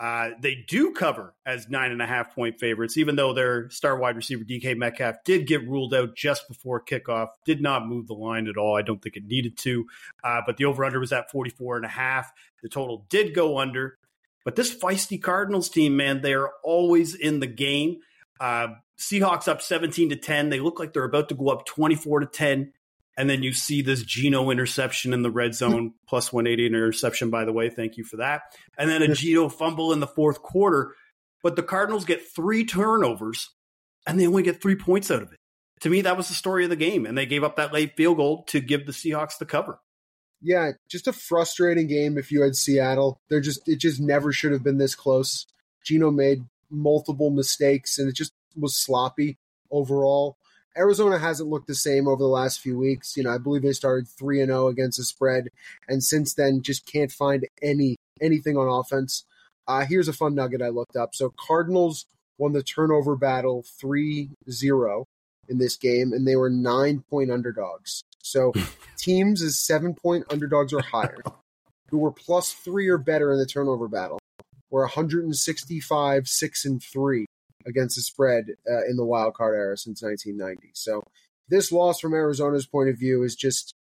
Uh, they do cover as nine and a half point favorites, even though their star wide receiver DK Metcalf did get ruled out just before kickoff, did not move the line at all. I don't think it needed to. Uh, but the over under was at 44 and a half. The total did go under. But this feisty Cardinals team, man, they are always in the game. Uh, Seahawks up 17 to 10. They look like they're about to go up 24 to 10. And then you see this Geno interception in the red zone, plus 180 interception, by the way. Thank you for that. And then a Geno fumble in the fourth quarter. But the Cardinals get three turnovers and they only get three points out of it. To me, that was the story of the game. And they gave up that late field goal to give the Seahawks the cover. yeah, just a frustrating game. If you had Seattle, they're just it just never should have been this close. Geno made multiple mistakes, and it just was sloppy overall. Arizona hasn't looked the same over the last few weeks. You know, I believe they started three and zero against the spread, and since then just can't find any anything on offense. Uh, here's a fun nugget I looked up. So Cardinals won the turnover battle 3-0 in this game, and they were nine point underdogs. So teams as seven point underdogs or higher, who were plus three or better in the turnover battle, were 165 six and three against the spread uh, in the wild card era since 1990. So this loss from Arizona's point of view is just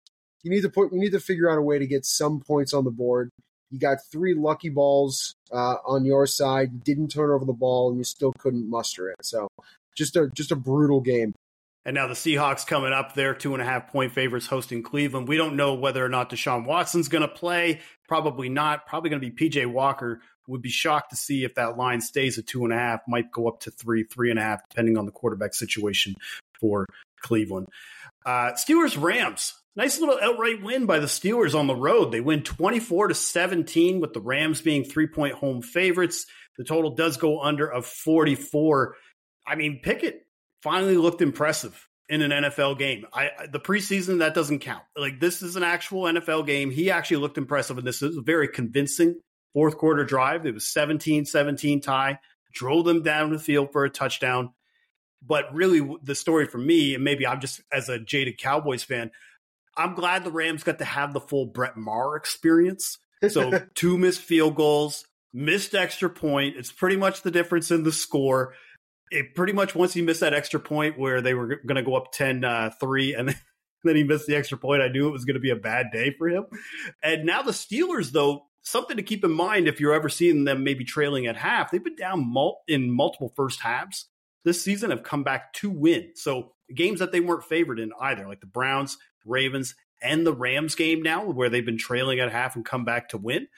you need to put you need to figure out a way to get some points on the board. You got three lucky balls uh, on your side. You didn't turn over the ball, and you still couldn't muster it. So just a just a brutal game. And now the Seahawks coming up, they're two and a half point favorites hosting Cleveland. We don't know whether or not Deshaun Watson's going to play. Probably not. Probably going to be PJ Walker. Would be shocked to see if that line stays at two and a half. Might go up to three, three and a half, depending on the quarterback situation for Cleveland. Uh, Steelers Rams. Nice little outright win by the Steelers on the road. They win 24 to 17 with the Rams being three point home favorites. The total does go under of 44. I mean, Pickett finally looked impressive in an NFL game. I the preseason that doesn't count. Like this is an actual NFL game. He actually looked impressive and this is very convincing fourth quarter drive. It was 17-17 tie. Drove them down the field for a touchdown. But really the story for me and maybe I'm just as a jaded Cowboys fan, I'm glad the Rams got to have the full Brett Maher experience. So two missed field goals, missed extra point. It's pretty much the difference in the score it pretty much once he missed that extra point where they were going to go up 10 uh, 3 and then, then he missed the extra point i knew it was going to be a bad day for him and now the steelers though something to keep in mind if you're ever seeing them maybe trailing at half they've been down mul- in multiple first halves this season have come back to win so games that they weren't favored in either like the browns ravens and the rams game now where they've been trailing at half and come back to win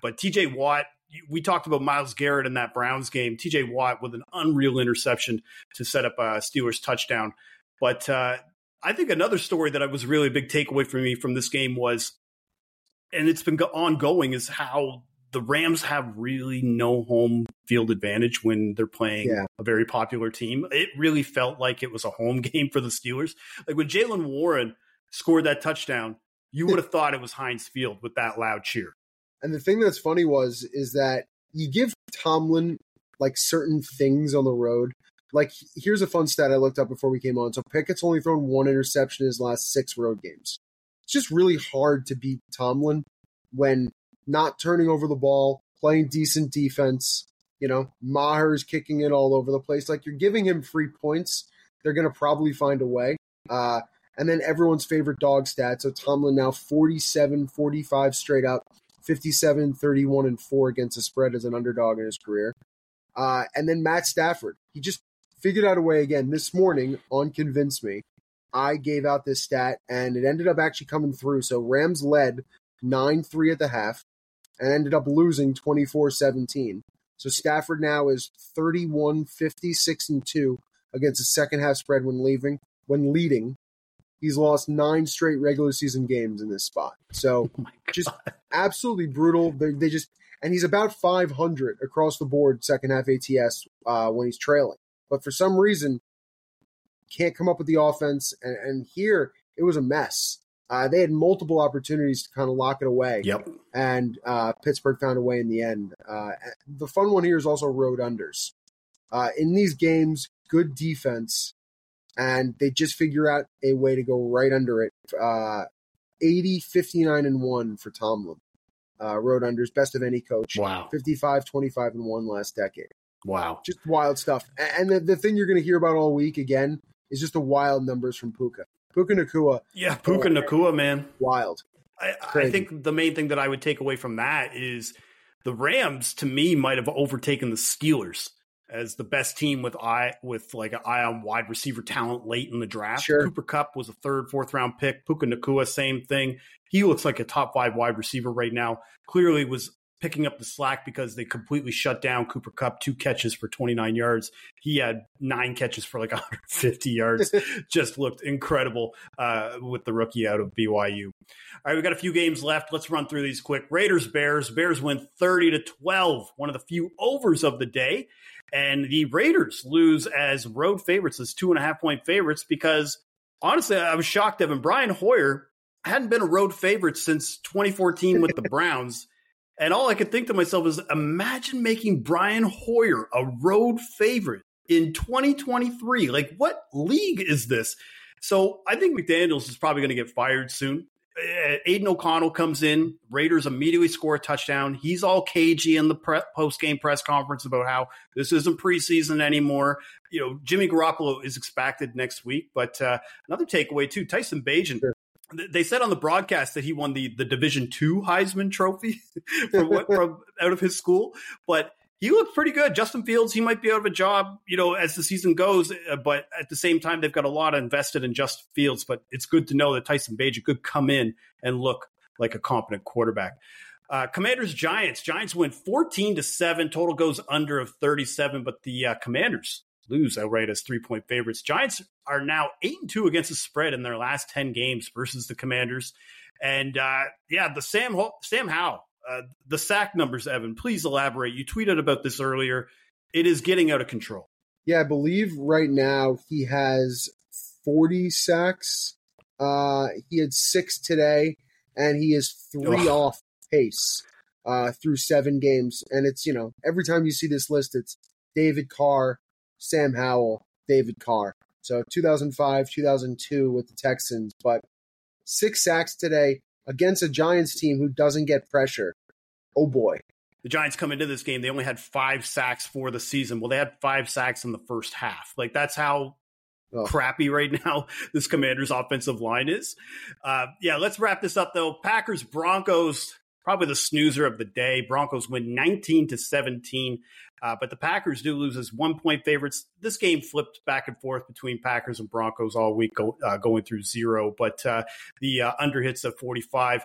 but tj watt we talked about Myles Garrett in that Browns game. TJ Watt with an unreal interception to set up a Steelers touchdown. But uh, I think another story that was really a big takeaway for me from this game was, and it's been ongoing, is how the Rams have really no home field advantage when they're playing yeah. a very popular team. It really felt like it was a home game for the Steelers. Like when Jaylen Warren scored that touchdown, you would have thought it was Heinz Field with that loud cheer. And the thing that's funny was is that you give Tomlin like certain things on the road. Like here's a fun stat I looked up before we came on. So Pickett's only thrown one interception in his last six road games. It's just really hard to beat Tomlin when not turning over the ball, playing decent defense. You know, Maher's kicking it all over the place. Like you're giving him free points. They're going to probably find a way. Uh, and then everyone's favorite dog stat. So Tomlin now 47, 45 straight up, 57, 31, and 4 against the spread as an underdog in his career. Uh, and then Matt Stafford. He just figured out a way again this morning on Convince Me. I gave out this stat and it ended up actually coming through. So Rams led 9 3 at the half and ended up losing 24 17. So Stafford now is 31 56 and 2 against the second half spread when leaving when leading. He's lost nine straight regular season games in this spot. So oh just absolutely brutal. They, they, just and he's about 500 across the board second half ATS uh, when he's trailing. But for some reason, can't come up with the offense. And, and here it was a mess. Uh, they had multiple opportunities to kind of lock it away. Yep. And uh, Pittsburgh found a way in the end. Uh, the fun one here is also road unders. Uh, in these games, good defense, and they just figure out a way to go right under it. Uh, 80, 59, and 1 for Tomlin. Uh, road unders, best of any coach. Wow. 55, 25, and 1 last decade. Wow. Just wild stuff. And the, the thing you're going to hear about all week, again, is just the wild numbers from Puka. Puka Nacua. Yeah, Puka oh, Nacua, man. Wild. I, I, think the main thing that I would take away from that is the Rams, to me, might have overtaken the Steelers as the best team with eye with like an eye on wide receiver talent late in the draft. Sure. Cooper Kupp was a third, fourth round pick. Puka Nacua, same thing. He looks like a top five wide receiver right now. Clearly was picking up the slack because they completely shut down Cooper Kupp, two catches for 29 yards. He had nine catches for like 150 yards. Just looked incredible uh, with the rookie out of BYU. All right, we got a few games left. Let's run through these quick. Raiders, Bears. Bears win 30 to 12, one of the few overs of the day. And the Raiders lose as road favorites, as two and a half point favorites, because honestly, I was shocked, Evan. Brian Hoyer hadn't been a road favorite since 2014 with the Browns. And all I could think to myself is imagine making Brian Hoyer a road favorite in 2023. Like, what league is this? So I think McDaniels is probably going to get fired soon. Aidan O'Connell comes in. Raiders immediately score a touchdown. He's all cagey in the pre- post game press conference about how this isn't preseason anymore. You know, Jimmy Garoppolo is expected next week. But uh, another takeaway too: Tyson sure they said on the broadcast that he won the the Division Two Heisman Trophy from what from out of his school, but he looked pretty good. Justin Fields, he might be out of a job, you know, as the season goes, uh, but at the same time, they've got a lot invested in Justin Fields. But it's good to know that Tyson Bagent could come in and look like a competent quarterback. Uh, Commanders Giants. Giants win 14 to 7. Total goes under of 37, but the uh, Commanders lose outright as three point favorites. Giants are now eight and two against the spread in their last ten games versus the Commanders. And uh, yeah, the Sam Ho- Sam Howell, uh, the sack numbers, Evan. Please elaborate. You tweeted about this earlier. It is getting out of control. Yeah, I believe right now he has forty sacks. Uh, he had six today, and he is three off pace uh, through seven games. And it's you know every time you see this list, it's David Carr, Sam Howell, David Carr. So 2005, 2002 with the Texans, but six sacks today against a Giants team who doesn't get pressure. Oh boy. The Giants come into this game, they only had five sacks for the season. Well, they had five sacks in the first half. Like that's how oh. crappy right now this Commanders offensive line is. Uh, yeah, let's wrap this up though. Packers Broncos probably the snoozer of the day. Broncos win 19 to 17. Uh, but the Packers do lose as one point favorites. This game flipped back and forth between Packers and Broncos all week, go, uh, going through zero. But uh, the uh, under hits of 45.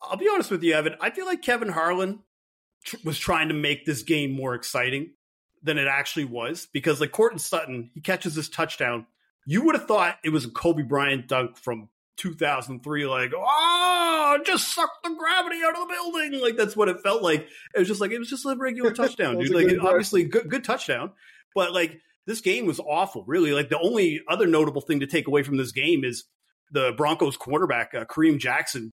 I'll be honest with you, Evan. I feel like Kevin Harlan tr- was trying to make this game more exciting than it actually was because like Courtland Sutton, he catches this touchdown. You would have thought it was a Kobe Bryant dunk from 2003 like oh just suck the gravity out of the building. Like that's what it felt like. It was just like it was just a regular touchdown dude. like it, obviously good good touchdown. But like this game was awful really. Like the only other notable thing to take away from this game is the Broncos quarterback uh, Kareem Jackson.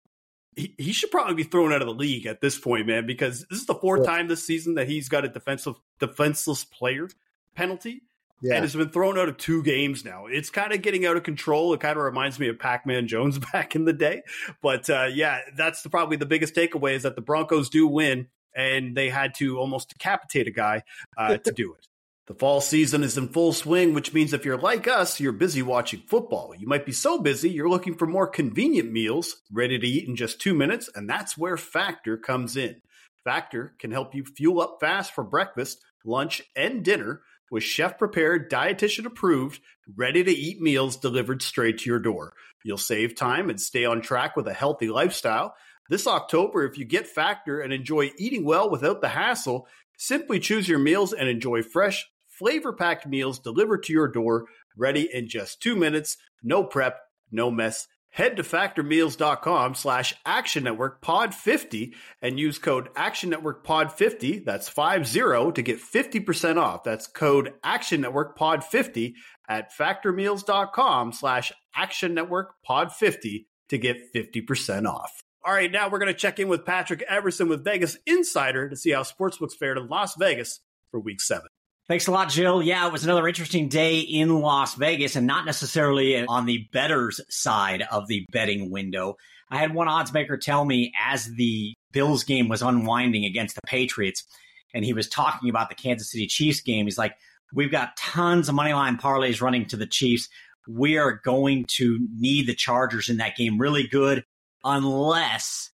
He, he should probably be thrown out of the league at this point man because this is the fourth yeah. time this season that he's got a defensive defenseless player penalty yeah. and has been thrown out of two games now. It's kind of getting out of control. It kind of reminds me of Pac Man Jones back in the day. But uh, yeah, that's the, probably the biggest takeaway is that the Broncos do win, and they had to almost decapitate a guy uh, to do it. The fall season is in full swing, which means if you're like us, you're busy watching football. You might be so busy, you're looking for more convenient meals ready to eat in just two minutes, and that's where Factor comes in. Factor can help you fuel up fast for breakfast, lunch, and dinner with chef prepared, dietitian approved, ready to eat meals delivered straight to your door. You'll save time and stay on track with a healthy lifestyle. This October, if you get Factor and enjoy eating well without the hassle, simply choose your meals and enjoy fresh, flavor packed meals delivered to your door, ready in just two minutes. No prep, no mess. Head to factormeals.com slash action network pod 50 and use code action network pod 50. That's 50 to get 50% off. That's code action network pod 50 at factormeals.com slash action network pod 50 to get 50% off. All right, now we're going to check in with Patrick Everson with Vegas Insider to see how sportsbooks fared in Las Vegas for week seven. Thanks a lot, Gilles. Yeah, it was another interesting day in Las Vegas and not necessarily on the betters side of the betting window. I had one odds maker tell me as the Bills game was unwinding against the Patriots, and he was talking about the Kansas City Chiefs game. He's like, We've got tons of money line parlays running to the Chiefs. We are going to need the Chargers in that game really good unless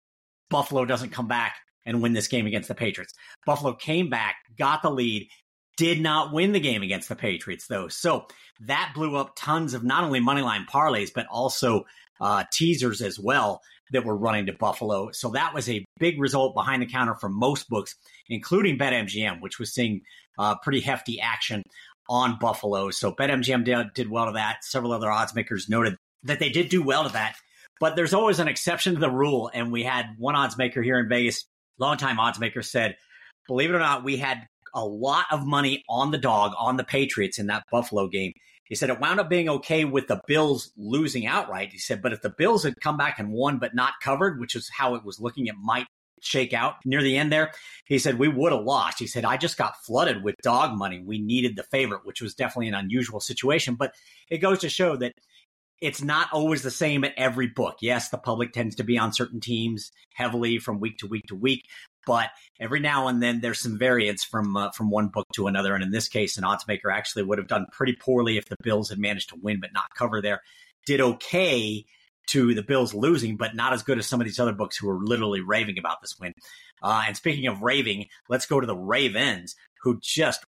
Buffalo doesn't come back and win this game against the Patriots. Buffalo came back, got the lead, did not win the game against the Patriots, though. So that blew up tons of not only moneyline parlays, but also uh, teasers as well that were running to Buffalo. So that was a big result behind the counter for most books, including BetMGM, which was seeing uh, pretty hefty action on Buffalo. So BetMGM did, did well to that. Several other odds makers noted that they did do well to that. But there's always an exception to the rule. And we had one odds maker here in Vegas, longtime odds maker said, believe it or not, we had a lot of money on the dog, on the Patriots in that Buffalo game. He said it wound up being okay with the Bills losing outright. He said, but if the Bills had come back and won but not covered, which is how it was looking, it might shake out near the end there. He said, we would have lost. He said, I just got flooded with dog money. We needed the favorite, which was definitely an unusual situation. But it goes to show that it's not always the same at every book. Yes, the public tends to be on certain teams heavily from week to week to week, but every now and then there's some variance from uh, from one book to another. And in this case, an odds maker actually would have done pretty poorly if the Bills had managed to win but not cover there. Did okay to the Bills losing, but not as good as some of these other books who were literally raving about this win. Uh, and speaking of raving, let's go to the Ravens, who just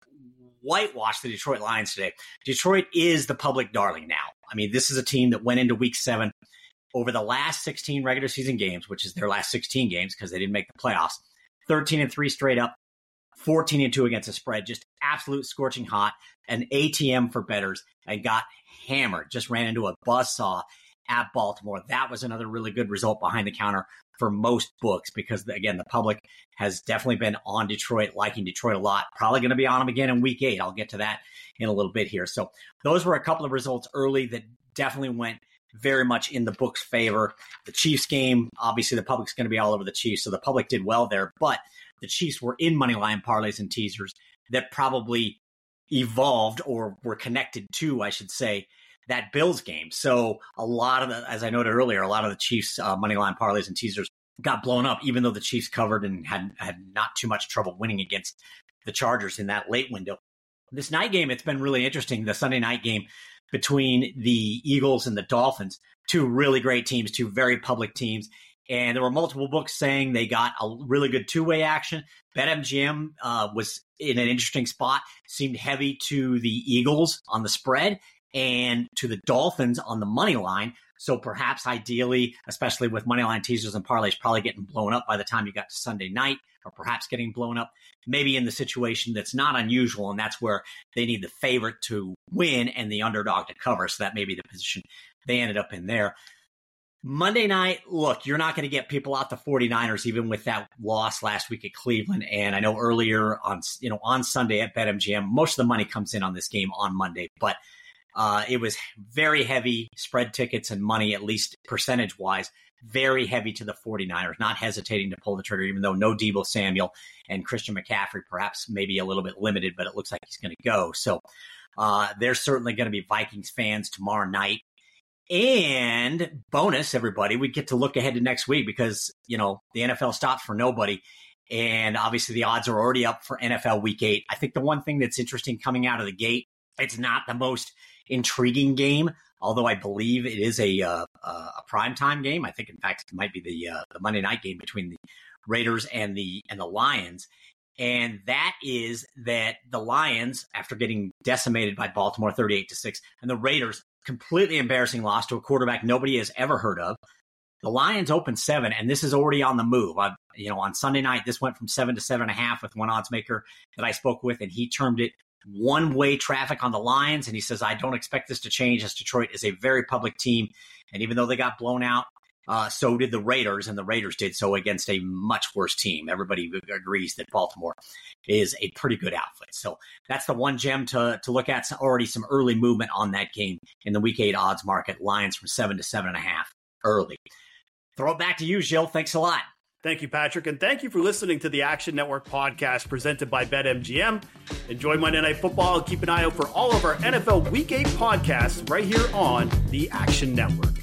whitewashed the Detroit Lions today. Detroit is the public darling now. I mean, this is a team that went into week seven over the last 16 regular season games, which is their last 16 games because they didn't make the playoffs. 13 and 3 straight up, 14 and 2 against the spread, just absolute scorching hot, an ATM for betters, and got hammered. Just ran into a buzz saw at Baltimore. That was another really good result behind the counter for most books because, again, the public has definitely been on Detroit, liking Detroit a lot. Probably going to be on them again in week eight. I'll get to that in a little bit here. So, those were a couple of results early that definitely went very much in the book's favor. The Chiefs game, obviously, the public's going to be all over the Chiefs, so the public did well there. But the Chiefs were in money line parlays and teasers that probably evolved or were connected to, I should say, that Bills game. So a lot of the, as I noted earlier, a lot of the Chiefs uh, money line parlays and teasers got blown up, even though the Chiefs covered and had had not too much trouble winning against the Chargers in that late window. This night game, it's been really interesting. The Sunday night game between the Eagles and the Dolphins, two really great teams, two very public teams. And there were multiple books saying they got a really good two way action. BetMGM uh, was in an interesting spot, seemed heavy to the Eagles on the spread. and to the Dolphins on the money line. So perhaps ideally, especially with money line teasers and parlays probably getting blown up by the time you got to Sunday night, or perhaps getting blown up, maybe in the situation that's not unusual, and that's where they need the favorite to win and the underdog to cover. So that may be the position they ended up in there. Monday night, look, you're not going to get people out the 49ers even with that loss last week at Cleveland. And I know earlier on, you know, on Sunday at BetMGM, most of the money comes in on this game on Monday, but uh, it was very heavy spread tickets and money, at least percentage wise, very heavy to the 49ers, not hesitating to pull the trigger, even though no Deebo Samuel and Christian McCaffrey, perhaps maybe a little bit limited, but it looks like he's going to go. So uh, there's certainly going to be Vikings fans tomorrow night and bonus, everybody, we get to look ahead to next week because, you know, the NFL stops for nobody. And obviously the odds are already up for NFL week eight. I think the one thing that's interesting coming out of the gate, it's not the most intriguing game, although I believe it is a, uh, a primetime game. I think, in fact, it might be the, uh, the Monday night game between the Raiders and the, and the Lions. And that is that the Lions, after getting decimated by Baltimore 38 to 6, and the Raiders completely embarrassing loss to a quarterback nobody has ever heard of. The Lions open seven, and this is already on the move. I, you know, on Sunday night, this went from seven to seven and a half with one odds maker that I spoke with, and he termed it one way traffic on the Lions. And he says, I don't expect this to change as Detroit is a very public team. And even though they got blown out, uh, so did the Raiders, and the Raiders did so against a much worse team. Everybody agrees that Baltimore is a pretty good outfit. So that's the one gem to, to look at. So Already some early movement on that game in the week eight odds market. Lions from seven to seven and a half early. Throw it back to you, Gilles. Thanks a lot. Thank you, Patrick, and thank you for listening to the Action Network podcast presented by BetMGM. Enjoy Monday Night Football and keep an eye out for all of our NFL Week 8 podcasts right here on the Action Network.